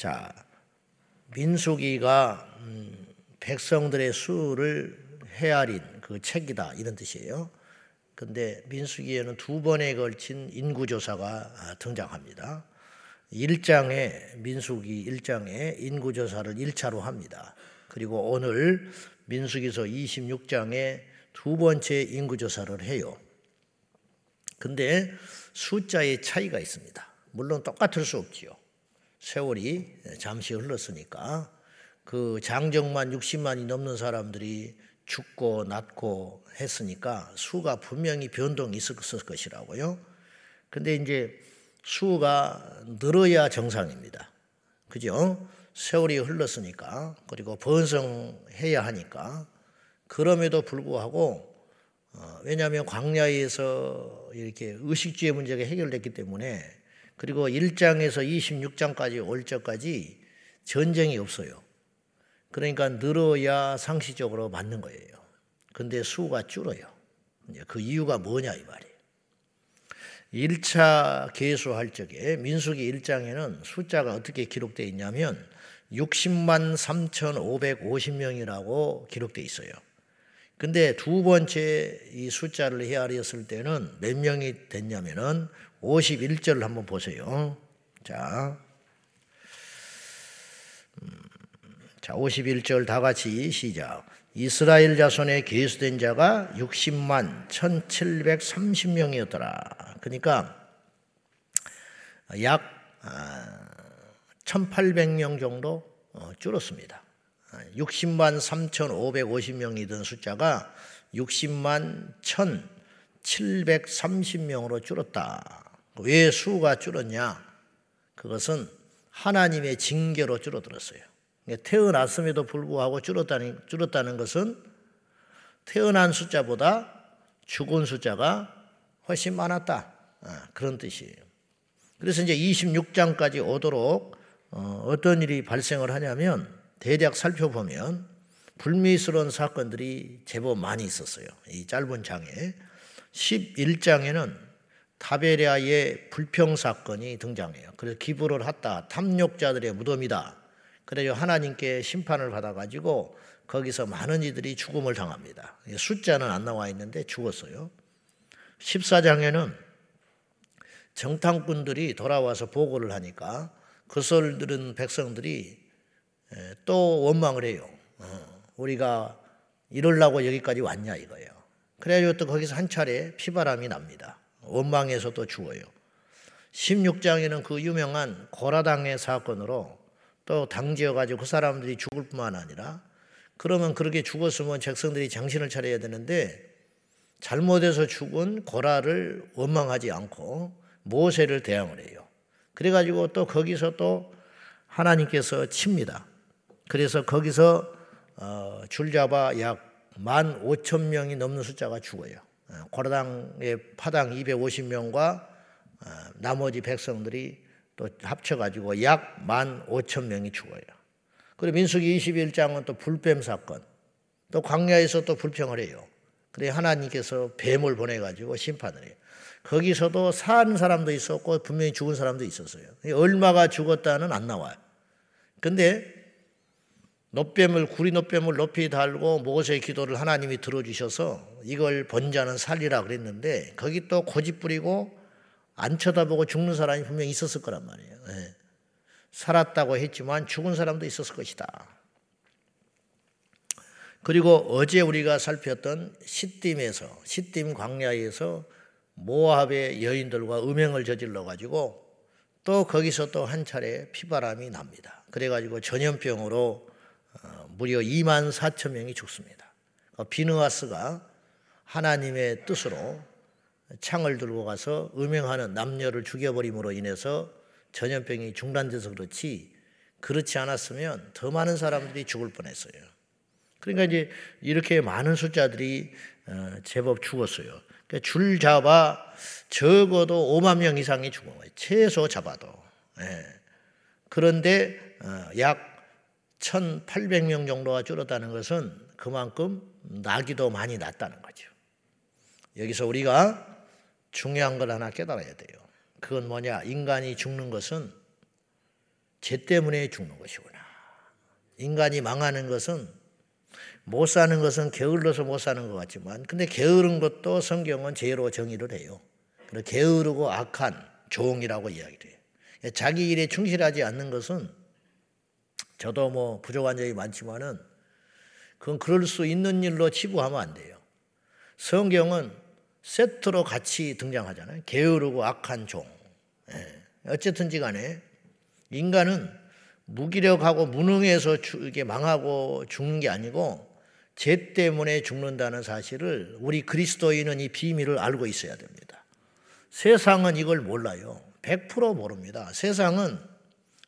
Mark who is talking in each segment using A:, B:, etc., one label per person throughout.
A: 자, 민수기가 음, 백성들의 수를 헤아린 그 책이다 이런 뜻이에요. 근데 민수기에는 두 번에 걸친 인구조사가 아, 등장합니다. 1장에 민수기 1장에 인구조사를 1차로 합니다. 그리고 오늘 민수기서 26장에 두 번째 인구조사를 해요. 근데 숫자의 차이가 있습니다. 물론 똑같을 수 없지요. 세월이 잠시 흘렀으니까 그 장정만 60만이 넘는 사람들이 죽고 낳고 했으니까 수가 분명히 변동이 있었을 것이라고요. 근데 이제 수가 늘어야 정상입니다. 그죠? 세월이 흘렀으니까 그리고 번성해야 하니까 그럼에도 불구하고 어, 왜냐하면 광야에서 이렇게 의식주의 문제가 해결됐기 때문에 그리고 1장에서 26장까지 올 적까지 전쟁이 없어요. 그러니까 늘어야 상시적으로 맞는 거예요. 근데 수가 줄어요. 그 이유가 뭐냐 이 말이에요. 1차 계수할 적에 민수기 1장에는 숫자가 어떻게 기록되어 있냐면 60만 3,550명이라고 기록되어 있어요. 근데 두 번째 이 숫자를 헤아렸을 때는 몇 명이 됐냐면은 51절을 한번 보세요. 자. 음, 자, 51절 다 같이 시작. 이스라엘 자손에 계수된 자가 60만 1730명이었더라. 그러니까 약 1800명 아, 정도 어, 줄었습니다. 60만 3,550명이던 숫자가 60만 1,730명으로 줄었다. 왜 수가 줄었냐? 그것은 하나님의 징계로 줄어들었어요. 태어났음에도 불구하고 줄었다는, 줄었다는 것은 태어난 숫자보다 죽은 숫자가 훨씬 많았다. 아, 그런 뜻이에요. 그래서 이제 26장까지 오도록 어, 어떤 일이 발생을 하냐면 대략 살펴보면 불미스러운 사건들이 제법 많이 있었어요. 이 짧은 장에 11장에는 타베리아의 불평 사건이 등장해요. 그래서 기부를 했다. 탐욕자들의 무덤이다. 그래서 하나님께 심판을 받아가지고 거기서 많은 이들이 죽음을 당합니다. 숫자는 안 나와 있는데 죽었어요. 14장에는 정탐꾼들이 돌아와서 보고를 하니까 그소를 들은 백성들이 또 원망을 해요. 어, 우리가 이럴라고 여기까지 왔냐 이거예요. 그래가지고 또 거기서 한 차례 피바람이 납니다. 원망해서 또 죽어요. 16장에는 그 유명한 고라당의 사건으로 또 당지어가지고 그 사람들이 죽을 뿐만 아니라 그러면 그렇게 죽었으면 백성들이 정신을 차려야 되는데 잘못해서 죽은 고라를 원망하지 않고 모세를 대항을 해요. 그래가지고 또 거기서 또 하나님께서 칩니다. 그래서 거기서 어, 줄 잡아 약만 오천 명이 넘는 숫자가 죽어요. 어, 고라당의 파당 250명과 어, 나머지 백성들이 또 합쳐가지고 약만 오천 명이 죽어요. 그리고 민수기 21장은 또 불뱀 사건, 또 광야에서 또 불평을 해요. 그래 하나님께서 뱀을 보내가지고 심판을 해요. 거기서도 산 사람도 있었고 분명히 죽은 사람도 있었어요. 얼마가 죽었다는 안 나와요. 근데 노뱀을 구리 노뱀을 높이 달고 모세의 기도를 하나님이 들어주셔서 이걸 번자는 살리라 그랬는데 거기 또 고집 부리고 안 쳐다보고 죽는 사람이 분명히 있었을 거란 말이에요. 네. 살았다고 했지만 죽은 사람도 있었을 것이다. 그리고 어제 우리가 살폈던 시딤에서 시딤 광야에서 모압의 여인들과 음행을 저질러 가지고 또 거기서 또 한 차례 피바람이 납니다. 그래 가지고 전염병으로 어, 무려 2만 4천 명이 죽습니다. 어, 비느하스가 하나님의 뜻으로 창을 들고 가서 음행하는 남녀를 죽여버림으로 인해서 전염병이 중단돼서 그렇지 그렇지 않았으면 더 많은 사람들이 죽을 뻔했어요. 그러니까 이제 이렇게 많은 숫자들이 어, 제법 죽었어요. 그러니까 줄 잡아 적어도 5만 명 이상이 죽은 거예요. 최소 잡아도. 예. 그런데 약 1,800명 정도가 줄었다는 것은 그만큼 나기도 많이 났다는 거죠. 여기서 우리가 중요한 걸 하나 깨달아야 돼요. 그건 뭐냐? 인간이 죽는 것은 죄 때문에 죽는 것이구나. 인간이 망하는 것은 못 사는 것은 게을러서 못 사는 것 같지만 근데 게으른 것도 성경은 죄로 정의를 해요. 게으르고 악한 종이라고 이야기를 해요. 자기 일에 충실하지 않는 것은 저도 뭐 부족한 점이 많지만은 그건 그럴 수 있는 일로 치부하면 안 돼요. 성경은 세트로 같이 등장하잖아요. 게으르고 악한 종. 예. 어쨌든지 간에 인간은 무기력하고 무능해서 이게 망하고 죽는 게 아니고 죄 때문에 죽는다는 사실을 우리 그리스도인은 이 비밀을 알고 있어야 됩니다. 세상은 이걸 몰라요. 100% 모릅니다. 세상은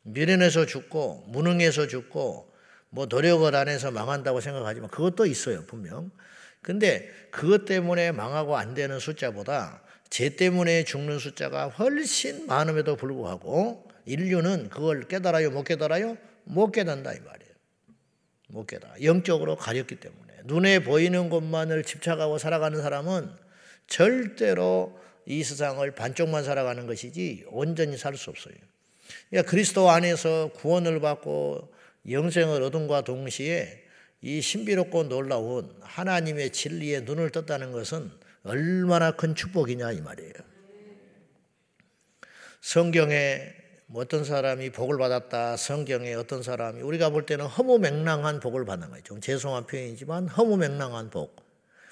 A: 미련해서 죽고 무능해서 죽고 뭐 노력을 안 해서 망한다고 생각하지만 그것도 있어요, 분명. 근데 그것 때문에 망하고 안 되는 숫자보다 죄 때문에 죽는 숫자가 훨씬 많음에도 불구하고 인류는 그걸 깨달아요, 못 깨달아요? 못 깨닫는다 이 말이에요. 못 깨달아. 영적으로 가렸기 때문에. 눈에 보이는 것만을 집착하고 살아가는 사람은 절대로 이 세상을 반쪽만 살아가는 것이지 온전히 살 수 없어요. 그러니까 그리스도 안에서 구원을 받고 영생을 얻음과 동시에 이 신비롭고 놀라운 하나님의 진리에 눈을 떴다는 것은 얼마나 큰 축복이냐 이 말이에요. 성경에 뭐 어떤 사람이 복을 받았다. 성경에 어떤 사람이 우리가 볼 때는 허무맹랑한 복을 받는 거예요. 좀 죄송한 표현이지만 허무맹랑한 복.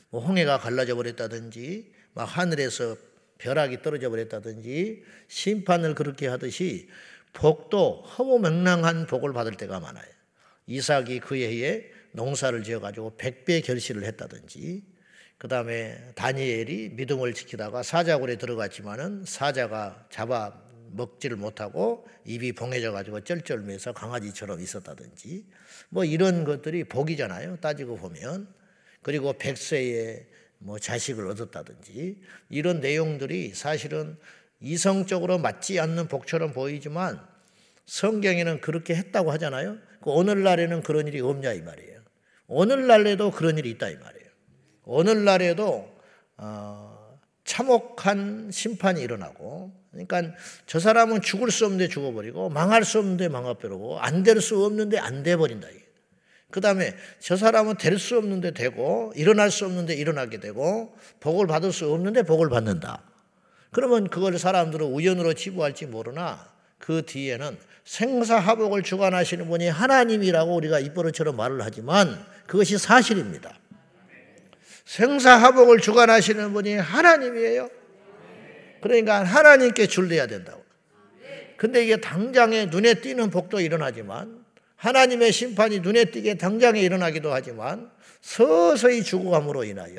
A: 뭐 홍해가 갈라져 버렸다든지 막 하늘에서 벼락이 떨어져 버렸다든지 심판을 그렇게 하듯이 복도 허무맹랑한 복을 받을 때가 많아요. 이삭이 그 해 에 농사를 지어 가지고 백배 결실을 했다든지 그 다음에 다니엘이 믿음을 지키다가 사자굴에 들어갔지만은 사자가 잡아 먹지를 못하고 입이 봉해져 가지고 쩔쩔매서 강아지처럼 있었다든지 뭐 이런 것들이 복이잖아요. 따지고 보면 그리고 백세에 뭐 자식을 얻었다든지 이런 내용들이 사실은 이성적으로 맞지 않는 복처럼 보이지만 성경에는 그렇게 했다고 하잖아요. 그 오늘날에는 그런 일이 없냐 이 말이에요. 오늘날에도 그런 일이 있다 이 말이에요. 오늘날에도 어, 참혹한 심판이 일어나고 그러니까 저 사람은 죽을 수 없는데 죽어버리고 망할 수 없는데 망해버리고 안 될 수 없는데 안 돼버린다. 그 다음에 저 사람은 될 수 없는데 되고 일어날 수 없는데 일어나게 되고 복을 받을 수 없는데 복을 받는다. 그러면 그걸 사람들은 우연으로 치부할지 모르나 그 뒤에는 생사하복을 주관하시는 분이 하나님이라고 우리가 입버릇처럼 말을 하지만 그것이 사실입니다. 생사하복을 주관하시는 분이 하나님이에요. 그러니까 하나님께 줄려야 된다고. 근데 이게 당장에 눈에 띄는 복도 일어나지만 하나님의 심판이 눈에 띄게 당장에 일어나기도 하지만 서서히 죽어감으로 인하여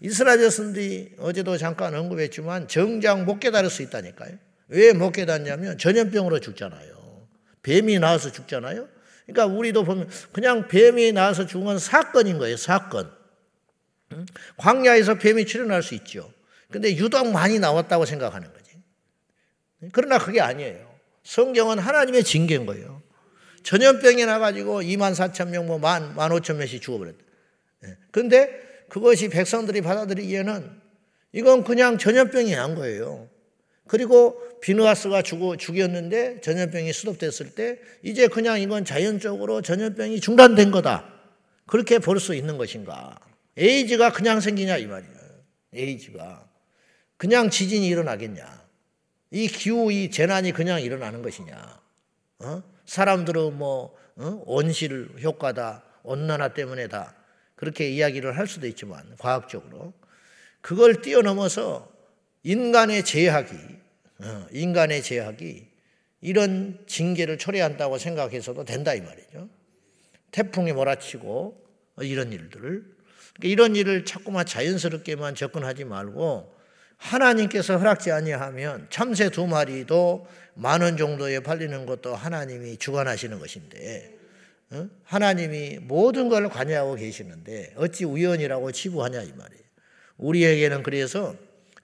A: 이스라엘 자손들이 어제도 잠깐 언급했지만 정작 못 깨달을 수 있다니까요. 왜 못 깨닫냐면 전염병으로 죽잖아요. 뱀이 나와서 죽잖아요. 그러니까 우리도 보면 그냥 뱀이 나와서 죽은 건 사건인 거예요. 사건. 광야에서 뱀이 출현할 수 있죠. 근데 유독 많이 나왔다고 생각하는 거지. 그러나 그게 아니에요. 성경은 하나님의 징계인 거예요. 전염병이 나가지고 2만 4천 명, 뭐 만, 만 5천 명씩 죽어버렸다. 예. 근데 그것이 백성들이 받아들이기에는 이건 그냥 전염병이 난 거예요. 그리고 비누아스가 죽어, 죽였는데 전염병이 수독됐을 때 이제 그냥 이건 자연적으로 전염병이 중단된 거다. 그렇게 볼 수 있는 것인가. 에이즈가 그냥 생기냐 이 말이에요. 에이즈가. 그냥 지진이 일어나겠냐? 이 기후, 이 재난이 그냥 일어나는 것이냐? 어? 사람들은 뭐 어? 온실 효과다, 온난화 때문에다 그렇게 이야기를 할 수도 있지만 과학적으로 그걸 뛰어넘어서 인간의 제약이 어, 인간의 제약이 이런 징계를 초래한다고 생각해서도 된다 이 말이죠. 태풍이 몰아치고 이런 일들을 그러니까 이런 일을 자꾸만 자연스럽게만 접근하지 말고 하나님께서 허락지 아니하면 참새 두 마리도 만 원 정도에 팔리는 것도 하나님이 주관하시는 것인데 어? 하나님이 모든 걸 관여하고 계시는데 어찌 우연이라고 치부하냐 이 말이에요. 우리에게는 그래서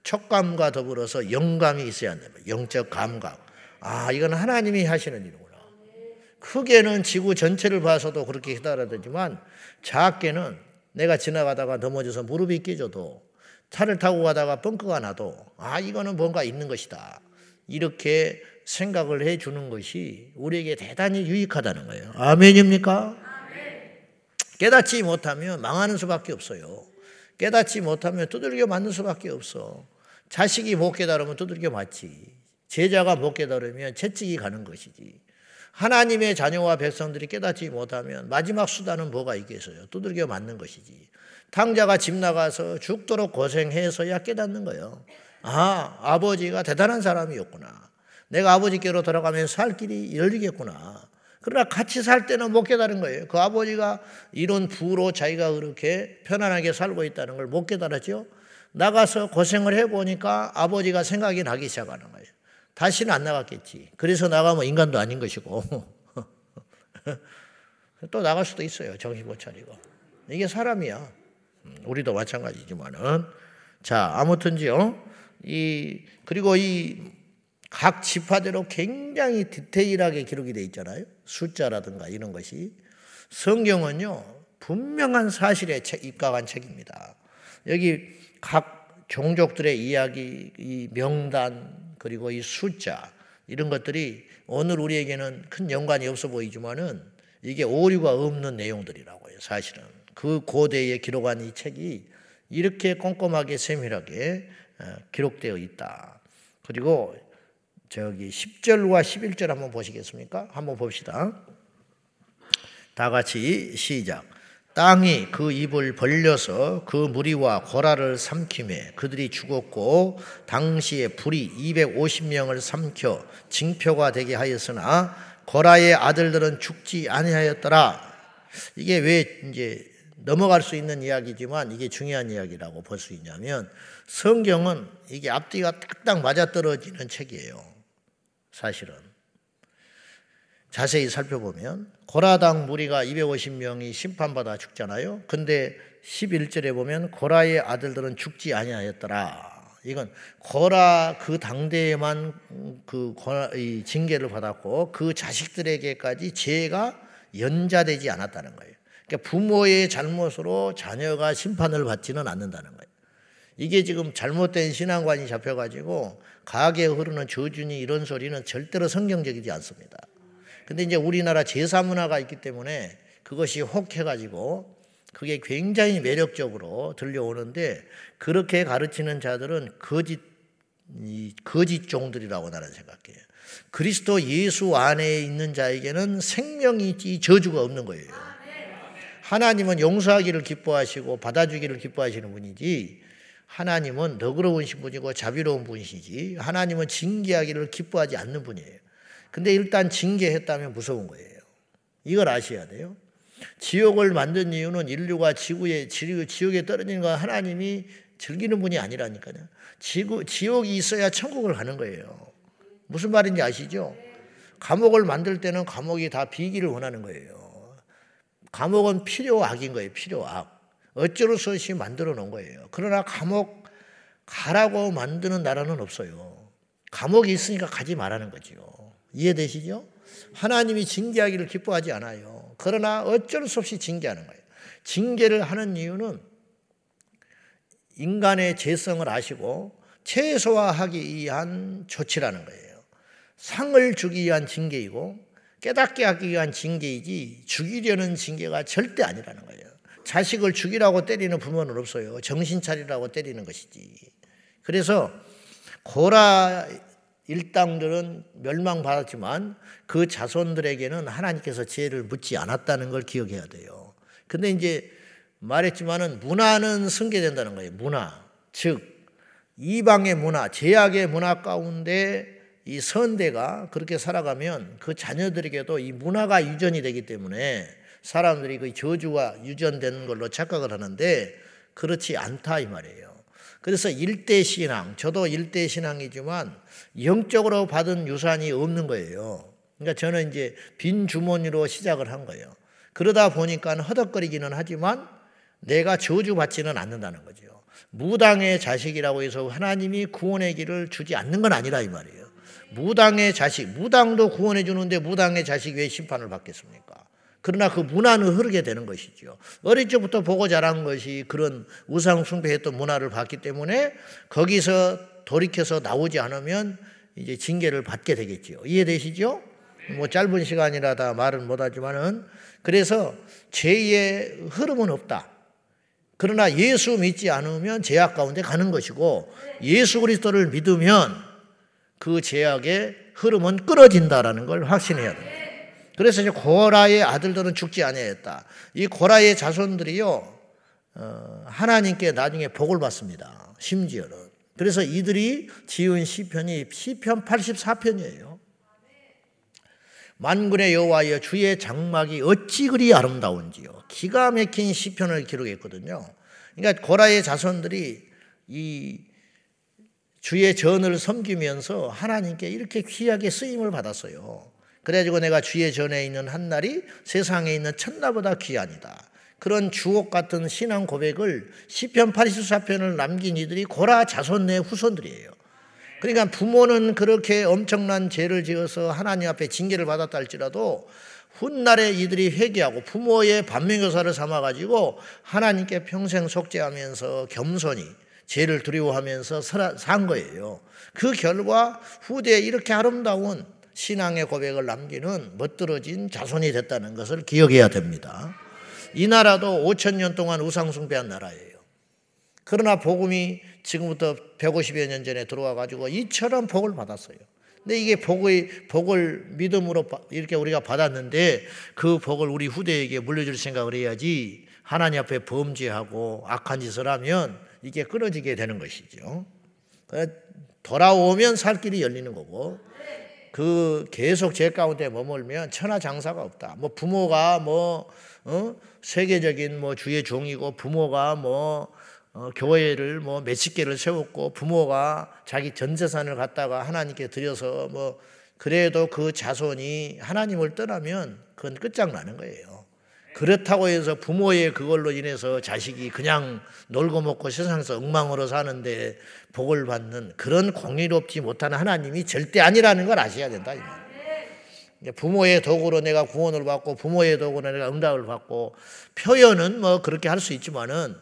A: 촉감과 더불어서 영감이 있어야 한다. 영적 감각. 아, 이건 하나님이 하시는 일이구나. 크게는 지구 전체를 봐서도 그렇게 해달라지만 작게는 내가 지나가다가 넘어져서 무릎이 깨져도 차를 타고 가다가 벙커가 나도 아 이거는 뭔가 있는 것이다. 이렇게 생각을 해 주는 것이 우리에게 대단히 유익하다는 거예요. 아멘입니까? 깨닫지 못하면 망하는 수밖에 없어요. 깨닫지 못하면 두들겨 맞는 수밖에 없어. 자식이 못 깨달으면 두들겨 맞지. 제자가 못 깨달으면 채찍이 가는 것이지. 하나님의 자녀와 백성들이 깨닫지 못하면 마지막 수단은 뭐가 있겠어요? 두들겨 맞는 것이지. 탕자가 집 나가서 죽도록 고생해서야 깨닫는 거예요. 아, 아버지가 대단한 사람이었구나. 내가 아버지께로 돌아가면 살 길이 열리겠구나. 그러나 같이 살 때는 못 깨달은 거예요. 그 아버지가 이런 부로 자기가 그렇게 편안하게 살고 있다는 걸 못 깨달았죠. 나가서 고생을 해보니까 아버지가 생각이 나기 시작하는 거예요. 다시는 안 나갔겠지. 그래서 나가면 인간도 아닌 것이고. 또 나갈 수도 있어요. 정신 못 차리고. 이게 사람이야. 음, 우리도 마찬가지지만은. 자, 아무튼지요. 이, 그리고 이 각 지파대로 굉장히 디테일하게 기록이 되어 있잖아요. 숫자라든가 이런 것이. 성경은요, 분명한 사실에 입각한 책입니다. 여기 각 종족들의 이야기, 이 명단, 그리고 이 숫자, 이런 것들이 오늘 우리에게는 큰 연관이 없어 보이지만은 이게 오류가 없는 내용들이라고요, 사실은. 그 고대에 기록한 이 책이 이렇게 꼼꼼하게 세밀하게 어, 기록되어 있다. 그리고 저기 10절과 11절 한번 보시겠습니까? 한번 봅시다. 다 같이 시작. 땅이 그 입을 벌려서 그 무리와 고라를 삼키매 그들이 죽었고 당시에 불이 250명을 삼켜 징표가 되게 하였으나 고라의 아들들은 죽지 아니하였더라. 이게 왜 이제 넘어갈 수 있는 이야기지만 이게 중요한 이야기라고 볼 수 있냐면 성경은 이게 앞뒤가 딱딱 맞아떨어지는 책이에요. 사실은. 자세히 살펴보면 고라당 무리가 250명이 심판받아 죽잖아요. 근데 11절에 보면 고라의 아들들은 죽지 아니하였더라. 이건 고라 그 당대에만 그 징계를 받았고 그 자식들에게까지 죄가 연자되지 않았다는 거예요. 그러니까 부모의 잘못으로 자녀가 심판을 받지는 않는다는 거예요. 이게 지금 잘못된 신앙관이 잡혀가지고 가게 흐르는 저주니 이런 소리는 절대로 성경적이지 않습니다. 근데 이제 우리나라 제사 문화가 있기 때문에 그것이 혹해가지고 그게 굉장히 매력적으로 들려오는데 그렇게 가르치는 자들은 거짓 거짓 종들이라고 나는 생각해요. 그리스도 예수 안에 있는 자에게는 생명이 저주가 없는 거예요. 하나님은 용서하기를 기뻐하시고 받아주기를 기뻐하시는 분이지 하나님은 너그러우신 분이고 자비로운 분이시지 하나님은 징계하기를 기뻐하지 않는 분이에요. 근데 일단 징계했다면 무서운 거예요. 이걸 아셔야 돼요. 지옥을 만든 이유는 인류가 지구에 지옥에 떨어지는 거 하나님이 즐기는 분이 아니라니까요. 지구 지옥이 있어야 천국을 가는 거예요. 무슨 말인지 아시죠? 감옥을 만들 때는 감옥이 다 비기를 원하는 거예요. 감옥은 필요악인 거예요. 필요악. 어쩔 수 없이 만들어 놓은 거예요. 그러나 감옥 가라고 만드는 나라는 없어요. 감옥이 있으니까 가지 말라는 거죠. 이해되시죠? 하나님이 징계하기를 기뻐하지 않아요. 그러나 어쩔 수 없이 징계하는 거예요. 징계를 하는 이유는 인간의 죄성을 아시고 최소화하기 위한 조치라는 거예요. 상을 주기 위한 징계이고 깨닫게 하기 위한 징계이지 죽이려는 징계가 절대 아니라는 거예요. 자식을 죽이라고 때리는 부모는 없어요. 정신 차리라고 때리는 것이지. 그래서 고라 일당들은 멸망받았지만 그 자손들에게는 하나님께서 지혜를 묻지 않았다는 걸 기억해야 돼요. 근데 이제 말했지만은 문화는 승계된다는 거예요. 문화. 즉, 이방의 문화, 제약의 문화 가운데 이 선대가 그렇게 살아가면 그 자녀들에게도 이 문화가 유전이 되기 때문에 사람들이 그 저주가 유전되는 걸로 착각을 하는데 그렇지 않다 이 말이에요. 그래서 일대 신앙, 저도 일대 신앙이지만 영적으로 받은 유산이 없는 거예요. 그러니까 저는 이제 빈 주머니로 시작을 한 거예요. 그러다 보니까 허덕거리기는 하지만 내가 저주받지는 않는다는 거죠. 무당의 자식이라고 해서 하나님이 구원의 길을 주지 않는 건 아니라 이 말이에요. 무당의 자식, 무당도 구원해 주는데 무당의 자식이 왜 심판을 받겠습니까? 그러나 그 문화는 흐르게 되는 것이죠. 어릴 적부터 보고 자란 것이 그런 우상 숭배했던 문화를 봤기 때문에 거기서 돌이켜서 나오지 않으면 이제 징계를 받게 되겠지요. 이해되시죠? 뭐 짧은 시간이라 다 말은 못하지만은 그래서 죄의 흐름은 없다. 그러나 예수 믿지 않으면 죄악 가운데 가는 것이고 예수 그리스도를 믿으면 그 죄악의 흐름은 끊어진다라는 걸 확신해야 됩니다. 그래서 이제 고라의 아들들은 죽지 아니하였다. 이 고라의 자손들이요 어, 하나님께 나중에 복을 받습니다. 심지어는 그래서 이들이 지은 시편이 시편 84편이에요. 만군의 여호와여 주의 장막이 어찌 그리 아름다운지요. 기가 막힌 시편을 기록했거든요. 그러니까 고라의 자손들이 이 주의 전을 섬기면서 하나님께 이렇게 귀하게 쓰임을 받았어요. 그래가지고 내가 주의 전에 있는 한 날이 세상에 있는 천나보다 귀하니다. 그런 주옥 같은 신앙 고백을 시편 84편을 남긴 이들이 고라 자손 내 후손들이에요. 그러니까 부모는 그렇게 엄청난 죄를 지어서 하나님 앞에 징계를 받았다 할지라도 훗날에 이들이 회개하고 부모의 반면교사를 삼아가지고 하나님께 평생 속죄하면서 겸손히 죄를 두려워하면서 산 거예요. 그 결과 후대에 이렇게 아름다운 신앙의 고백을 남기는 멋들어진 자손이 됐다는 것을 기억해야 됩니다. 이 나라도 5천 년 동안 우상숭배한 나라예요. 그러나 복음이 지금부터 150여 년 전에 들어와 가지고 이처럼 복을 받았어요. 근데 이게 복의 복을 믿음으로 이렇게 우리가 받았는데 그 복을 우리 후대에게 물려줄 생각을 해야지 하나님 앞에 범죄하고 악한 짓을 하면 이게 끊어지게 되는 것이죠. 돌아오면 살 길이 열리는 거고 그 계속 죄 가운데 머물면 천하장사가 없다. 뭐 부모가 뭐 어? 세계적인 뭐 주의 종이고 부모가 뭐 어, 교회를 뭐 몇십 개를 세웠고 부모가 자기 전 재산을 갖다가 하나님께 드려서 뭐 그래도 그 자손이 하나님을 떠나면 그건 끝장나는 거예요. 그렇다고 해서 부모의 그걸로 인해서 자식이 그냥 놀고 먹고 세상에서 엉망으로 사는데 복을 받는 그런 공의롭지 못한 하나님이 절대 아니라는 걸 아셔야 된다. 부모의 도구로 내가 구원을 받고 부모의 도구로 내가 응답을 받고 표현은 뭐 그렇게 할 수 있지만은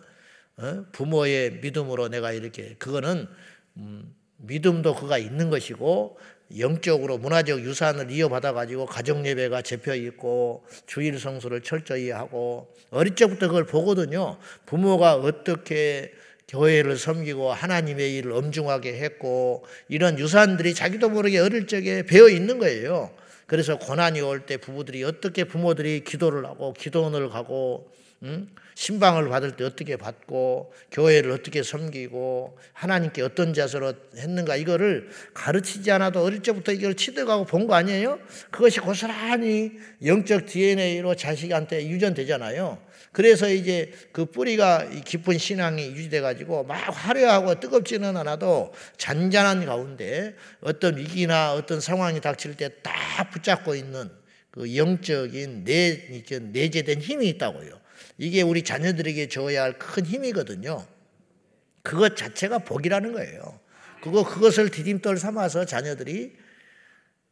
A: 어? 부모의 믿음으로 내가 이렇게 그거는 음, 믿음도 그가 있는 것이고 영적으로 문화적 유산을 이어받아 가지고 가정 예배가 잡혀 있고 주일 성수를 철저히 하고 어릴 적부터 그걸 보거든요. 부모가 어떻게 교회를 섬기고 하나님의 일을 엄중하게 했고 이런 유산들이 자기도 모르게 어릴 적에 배어 있는 거예요. 그래서 고난이 올 때 부부들이 어떻게 부모들이 기도를 하고 기도원을 가고 응? 신방을 받을 때 어떻게 받고 교회를 어떻게 섬기고 하나님께 어떤 자세로 했는가 이거를 가르치지 않아도 어릴 적부터 이걸 취득하고 본 거 아니에요? 그것이 고스란히 영적 DNA로 자식한테 유전되잖아요. 그래서 이제 그 뿌리가 깊은 신앙이 유지돼 가지고 막 화려하고 뜨겁지는 않아도 잔잔한 가운데 어떤 위기나 어떤 상황이 닥칠 때 딱 붙잡고 있는 그 영적인 내, 내재된 힘이 있다고요. 이게 우리 자녀들에게 줘야 할 큰 힘이거든요. 그것 자체가 복이라는 거예요. 그거 그것을 디딤돌 삼아서 자녀들이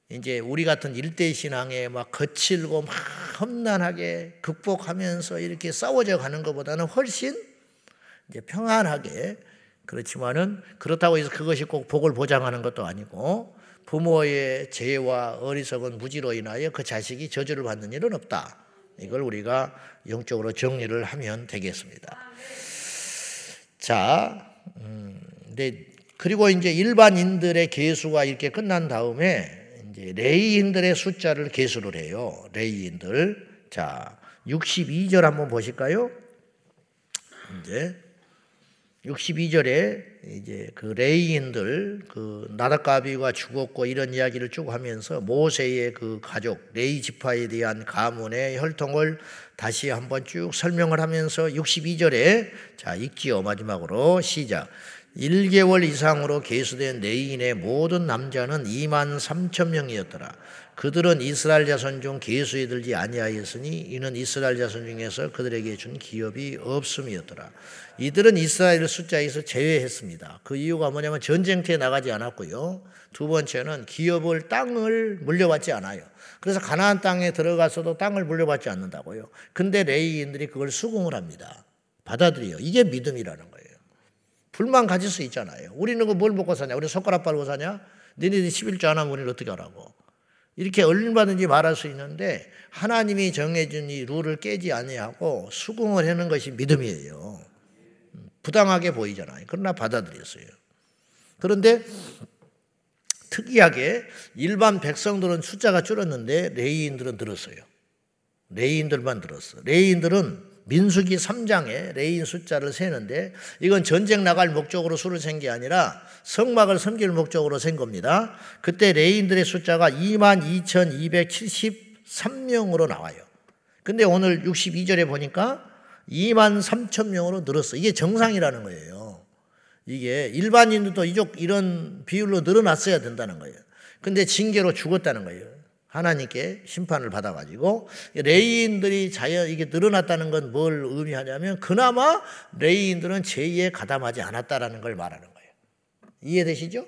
A: 이제 우리 같은 일대 신앙에 막 거칠고 막 험난하게 극복하면서 이렇게 싸워져 가는 것보다는 훨씬 이제 평안하게 그렇지만은 그렇다고 해서 그것이 꼭 복을 보장하는 것도 아니고 부모의 죄와 어리석은 무지로 인하여 그 자식이 저주를 받는 일은 없다. 이걸 우리가 영적으로 정리를 하면 되겠습니다. 자, 음, 근데 그리고 이제 일반인들의 개수가 이렇게 끝난 다음에 이제 레이인들의 숫자를 개수를 해요. 레이인들. 자, 62절 한번 보실까요? 이제 62절에 이제 그 레이인들 그 나닷가비가 죽었고 이런 이야기를 쭉 하면서 모세의 그 가족 레이 지파에 대한 가문의 혈통을 다시 한번 쭉 설명을 하면서 62절에 자 읽지요 마지막으로 시작 1개월 이상으로 계수된 레이인의 모든 남자는 2만 3천 명이었더라. 그들은 이스라엘 자손 중 계수에 들지 아니하였으니 이는 이스라엘 자손 중에서 그들에게 준 기업이 없음이었더라. 이들은 이스라엘 숫자에서 제외했습니다. 그 이유가 뭐냐면 전쟁터에 나가지 않았고요. 두 번째는 기업을 땅을 물려받지 않아요. 그래서 가나안 땅에 들어가서도 땅을 물려받지 않는다고요. 근데 레이인들이 그걸 수긍을 합니다. 받아들여. 이게 믿음이라는 거예요. 불만 가질 수 있잖아요. 우리는 그 뭘 먹고 사냐? 우리 손가락 빨고 사냐? 너희들이 11조 안 하면 우리는 어떻게 하라고. 이렇게 얼마든지 말할 수 있는데 하나님이 정해준 이 룰을 깨지 아니하고 수긍을 하는 것이 믿음이에요. 부당하게 보이잖아요. 그러나 받아들였어요. 그런데 특이하게 일반 백성들은 숫자가 줄었는데 레위인들은 늘었어요. 레위인들만 늘었어. 레위인들은 민수기 3장에 레위인 숫자를 세는데 이건 전쟁 나갈 목적으로 수를 센 게 아니라 성막을 섬길 목적으로 센 겁니다. 그때 레위인들의 숫자가 22,273명으로 나와요. 근데 오늘 62절에 보니까 2만 3천 명으로 늘었어. 이게 정상이라는 거예요. 이게 일반인들도 이쪽 이런 비율로 늘어났어야 된다는 거예요. 근데 징계로 죽었다는 거예요. 하나님께 심판을 받아가지고 레이인들이 자연 이게 늘어났다는 건 뭘 의미하냐면 그나마 레이인들은 죄에 가담하지 않았다라는 걸 말하는 거예요. 이해되시죠?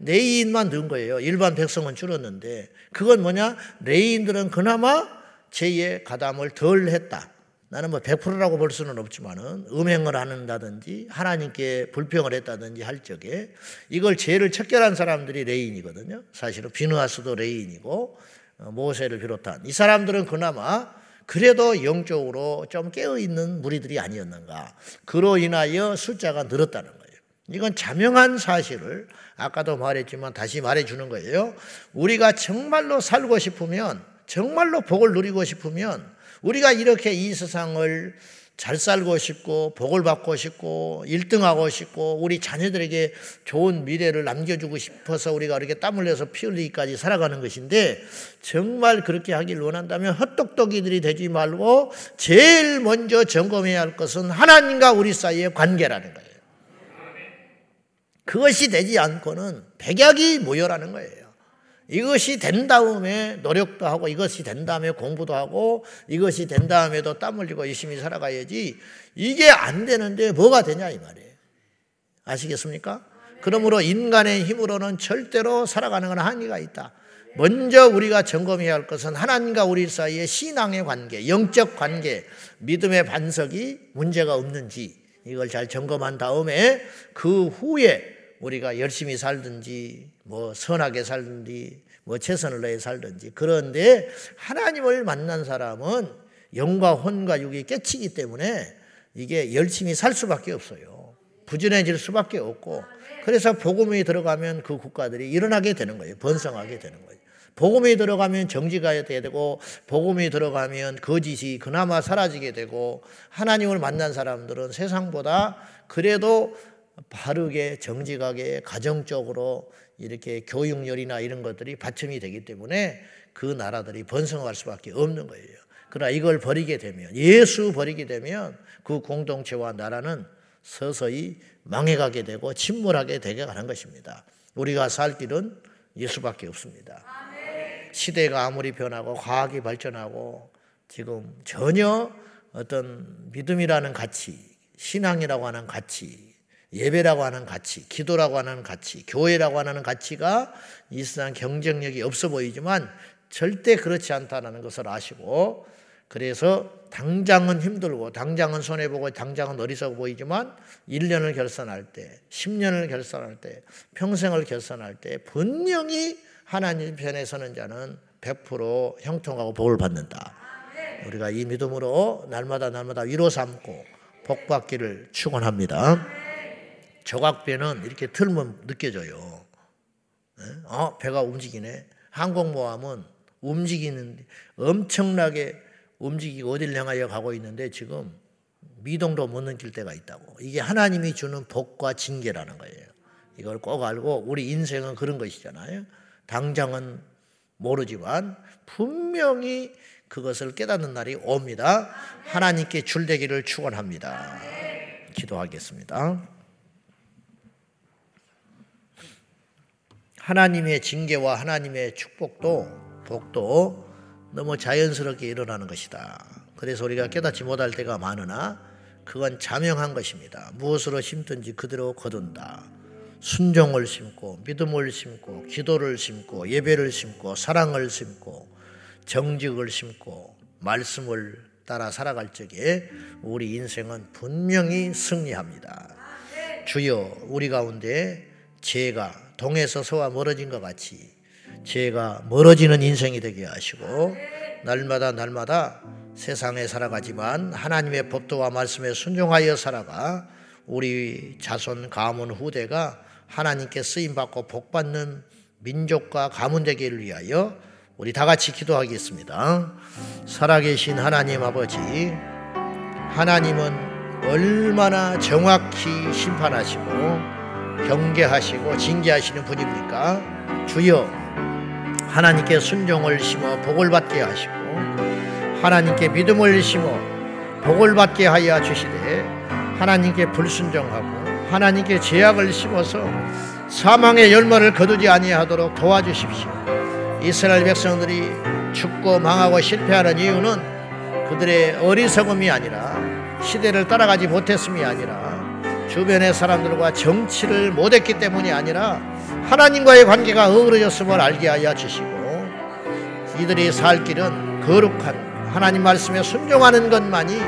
A: 레이인만 는 거예요. 일반 백성은 줄었는데 그건 뭐냐? 레위인들은 그나마 죄에 가담을 덜 했다. 나는 뭐 100%라고 볼 수는 없지만은 음행을 하는다든지 하나님께 불평을 했다든지 할 적에 이걸 죄를 척결한 사람들이 레위인이거든요. 사실은 비느하스도 레위인이고 어, 모세를 비롯한 이 사람들은 그나마 그래도 영적으로 좀 깨어 있는 무리들이 아니었는가. 그로 인하여 숫자가 늘었다는 거예요. 이건 자명한 사실을 아까도 말했지만 다시 말해 주는 거예요. 우리가 정말로 살고 싶으면 정말로 복을 누리고 싶으면 우리가 이렇게 이 세상을 잘 살고 싶고 복을 받고 싶고 1등하고 싶고 우리 자녀들에게 좋은 미래를 남겨주고 싶어서 우리가 이렇게 땀 흘려서 피 흘리기까지 살아가는 것인데 정말 그렇게 하길 원한다면 헛똑똑이들이 되지 말고 제일 먼저 점검해야 할 것은 하나님과 우리 사이의 관계라는 거예요. 그것이 되지 않고는 백약이 모여라는 거예요. 이것이 된 다음에 노력도 하고 이것이 된 다음에 공부도 하고 이것이 된 다음에도 땀 흘리고 열심히 살아가야지 이게 안 되는데 뭐가 되냐 이 말이에요. 아시겠습니까? 그러므로 인간의 힘으로는 절대로 살아가는 건 한계가 있다. 먼저 우리가 점검해야 할 것은 하나님과 우리 사이의 신앙의 관계, 영적 관계, 믿음의 반석이 문제가 없는지 이걸 잘 점검한 다음에 그 후에 우리가 열심히 살든지 뭐 선하게 살든지 뭐 최선을 다해 살든지 그런데 하나님을 만난 사람은 영과 혼과 육이 깨치기 때문에 이게 열심히 살 수밖에 없어요. 부진해질 수밖에 없고 그래서 복음이 들어가면 그 국가들이 일어나게 되는 거예요. 번성하게 되는 거예요. 복음이 들어가면 정지가 되고 복음이 들어가면 거짓이 그나마 사라지게 되고 하나님을 만난 사람들은 세상보다 그래도 바르게 정직하게 가정적으로 이렇게 교육열이나 이런 것들이 받침이 되기 때문에 그 나라들이 번성할 수밖에 없는 거예요. 그러나 이걸 버리게 되면 예수 버리게 되면 그 공동체와 나라는 서서히 망해가게 되고 침몰하게 되게 가는 것입니다. 우리가 살 길은 예수밖에 없습니다. 시대가 아무리 변하고 과학이 발전하고 지금 전혀 어떤 믿음이라는 가치, 신앙이라고 하는 가치, 예배라고 하는 가치, 기도라고 하는 가치, 교회라고 하는 가치가 이 세상 경쟁력이 없어 보이지만 절대 그렇지 않다는 것을 아시고 그래서 당장은 힘들고 당장은 손해보고 당장은 어리석어 보이지만 1년을 결산할 때 10년을 결산할 때 평생을 결산할 때 분명히 하나님 편에 서는 자는 100% 형통하고 복을 받는다. 우리가 이 믿음으로 날마다 날마다 위로 삼고 복 받기를 축원합니다. 조각배는 이렇게 틀면 느껴져요. 어, 배가 움직이네. 항공모함은 움직이는 엄청나게 움직이고 어딜 향하여 가고 있는데 지금 미동도 못 느낄 때가 있다고. 이게 하나님이 주는 복과 징계라는 거예요. 이걸 꼭 알고 우리 인생은 그런 것이잖아요. 당장은 모르지만 분명히 그것을 깨닫는 날이 옵니다. 하나님께 줄되기를 축원합니다. 기도하겠습니다. 하나님의 징계와 하나님의 축복도 복도 너무 자연스럽게 일어나는 것이다. 그래서 우리가 깨닫지 못할 때가 많으나 그건 자명한 것입니다. 무엇으로 심든지 그대로 거둔다. 순종을 심고 믿음을 심고 기도를 심고 예배를 심고 사랑을 심고 정직을 심고 말씀을 따라 살아갈 적에 우리 인생은 분명히 승리합니다. 주여 우리 가운데 죄가 동에서 서와 멀어진 것 같이 죄가 멀어지는 인생이 되게 하시고 날마다 날마다 세상에 살아가지만 하나님의 법도와 말씀에 순종하여 살아가 우리 자손 가문 후대가 하나님께 쓰임 받고 복 받는 민족과 가문 되기를 위하여 우리 다 같이 기도하겠습니다. 살아계신 하나님 아버지 하나님은 얼마나 정확히 심판하시고 경계하시고 징계하시는 분입니까? 주여 하나님께 순종을 심어 복을 받게 하시고 하나님께 믿음을 심어 복을 받게 하여 주시되 하나님께 불순종하고 하나님께 제약을 심어서 사망의 열매를 거두지 아니하도록 도와주십시오. 이스라엘 백성들이 죽고 망하고 실패하는 이유는 그들의 어리석음이 아니라 시대를 따라가지 못했음이 아니라 주변의 사람들과 정치를 못했기 때문이 아니라 하나님과의 관계가 어그러졌음을 알게 하여 주시고 이들이 살 길은 거룩한 하나님 말씀에 순종하는 것만이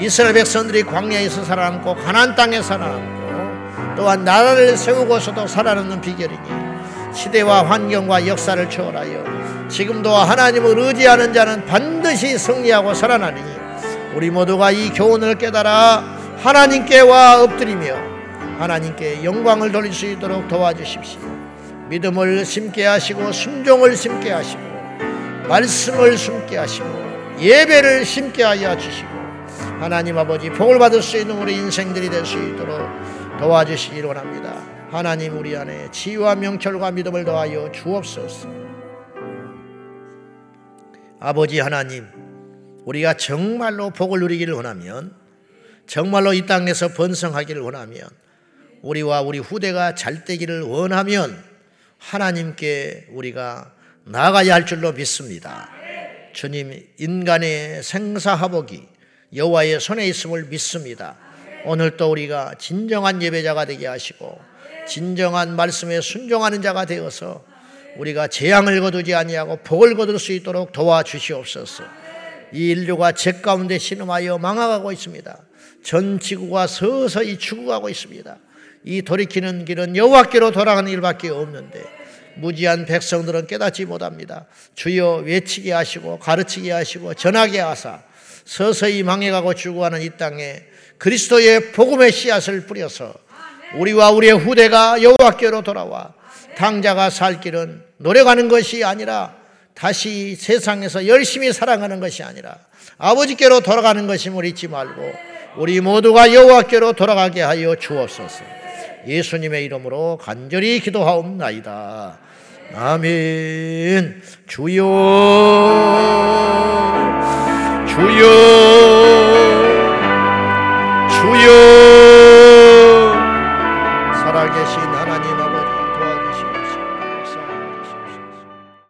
A: 이스라엘 백성들이 광야에서 살아남고 가나안 땅에 살아남고 또한 나라를 세우고서도 살아남는 비결이니 시대와 환경과 역사를 초월하여 지금도 하나님을 의지하는 자는 반드시 승리하고 살아나니 우리 모두가 이 교훈을 깨달아 하나님께 와 엎드리며 하나님께 영광을 돌릴 수 있도록 도와주십시오. 믿음을 심게 하시고 순종을 심게 하시고 말씀을 심게 하시고 예배를 심게 하여 주시고 하나님 아버지 복을 받을 수 있는 우리 인생들이 될 수 있도록 도와주시기를 원합니다. 하나님 우리 안에 지혜와 명철과 믿음을 더하여 주옵소서. 아버지 하나님, 우리가 정말로 복을 누리기를 원하면, 정말로 이 땅에서 번성하기를 원하면, 우리와 우리 후대가 잘 되기를 원하면, 하나님께 우리가 나가야 할 줄로 믿습니다. 주님, 인간의 생사화복이 여호와의 손에 있음을 믿습니다. 오늘 또 우리가 진정한 예배자가 되게 하시고 진정한 말씀에 순종하는 자가 되어서 우리가 재앙을 거두지 아니하고 복을 거둘 수 있도록 도와주시옵소서. 이 인류가 죄 가운데 신음하여 망하고 있습니다. 전 지구가 서서히 죽어가고 있습니다. 이 돌이키는 길은 여호와께로 돌아가는 일밖에 없는데 무지한 백성들은 깨닫지 못합니다. 주여 외치게 하시고 가르치게 하시고 전하게 하사 서서히 망해가고 죽어가는 이 땅에 그리스도의 복음의 씨앗을 뿌려서 우리와 우리의 후대가 여호와께로 돌아와 당자가 살 길은 노력하는 것이 아니라 다시 세상에서 열심히 살아가는 것이 아니라 아버지께로 돌아가는 것임을 잊지 말고 우리 모두가 여호와께로 돌아가게 하여 주옵소서. 예수님의 이름으로 간절히 기도하옵나이다. 아멘. 주여, 주여, 주여.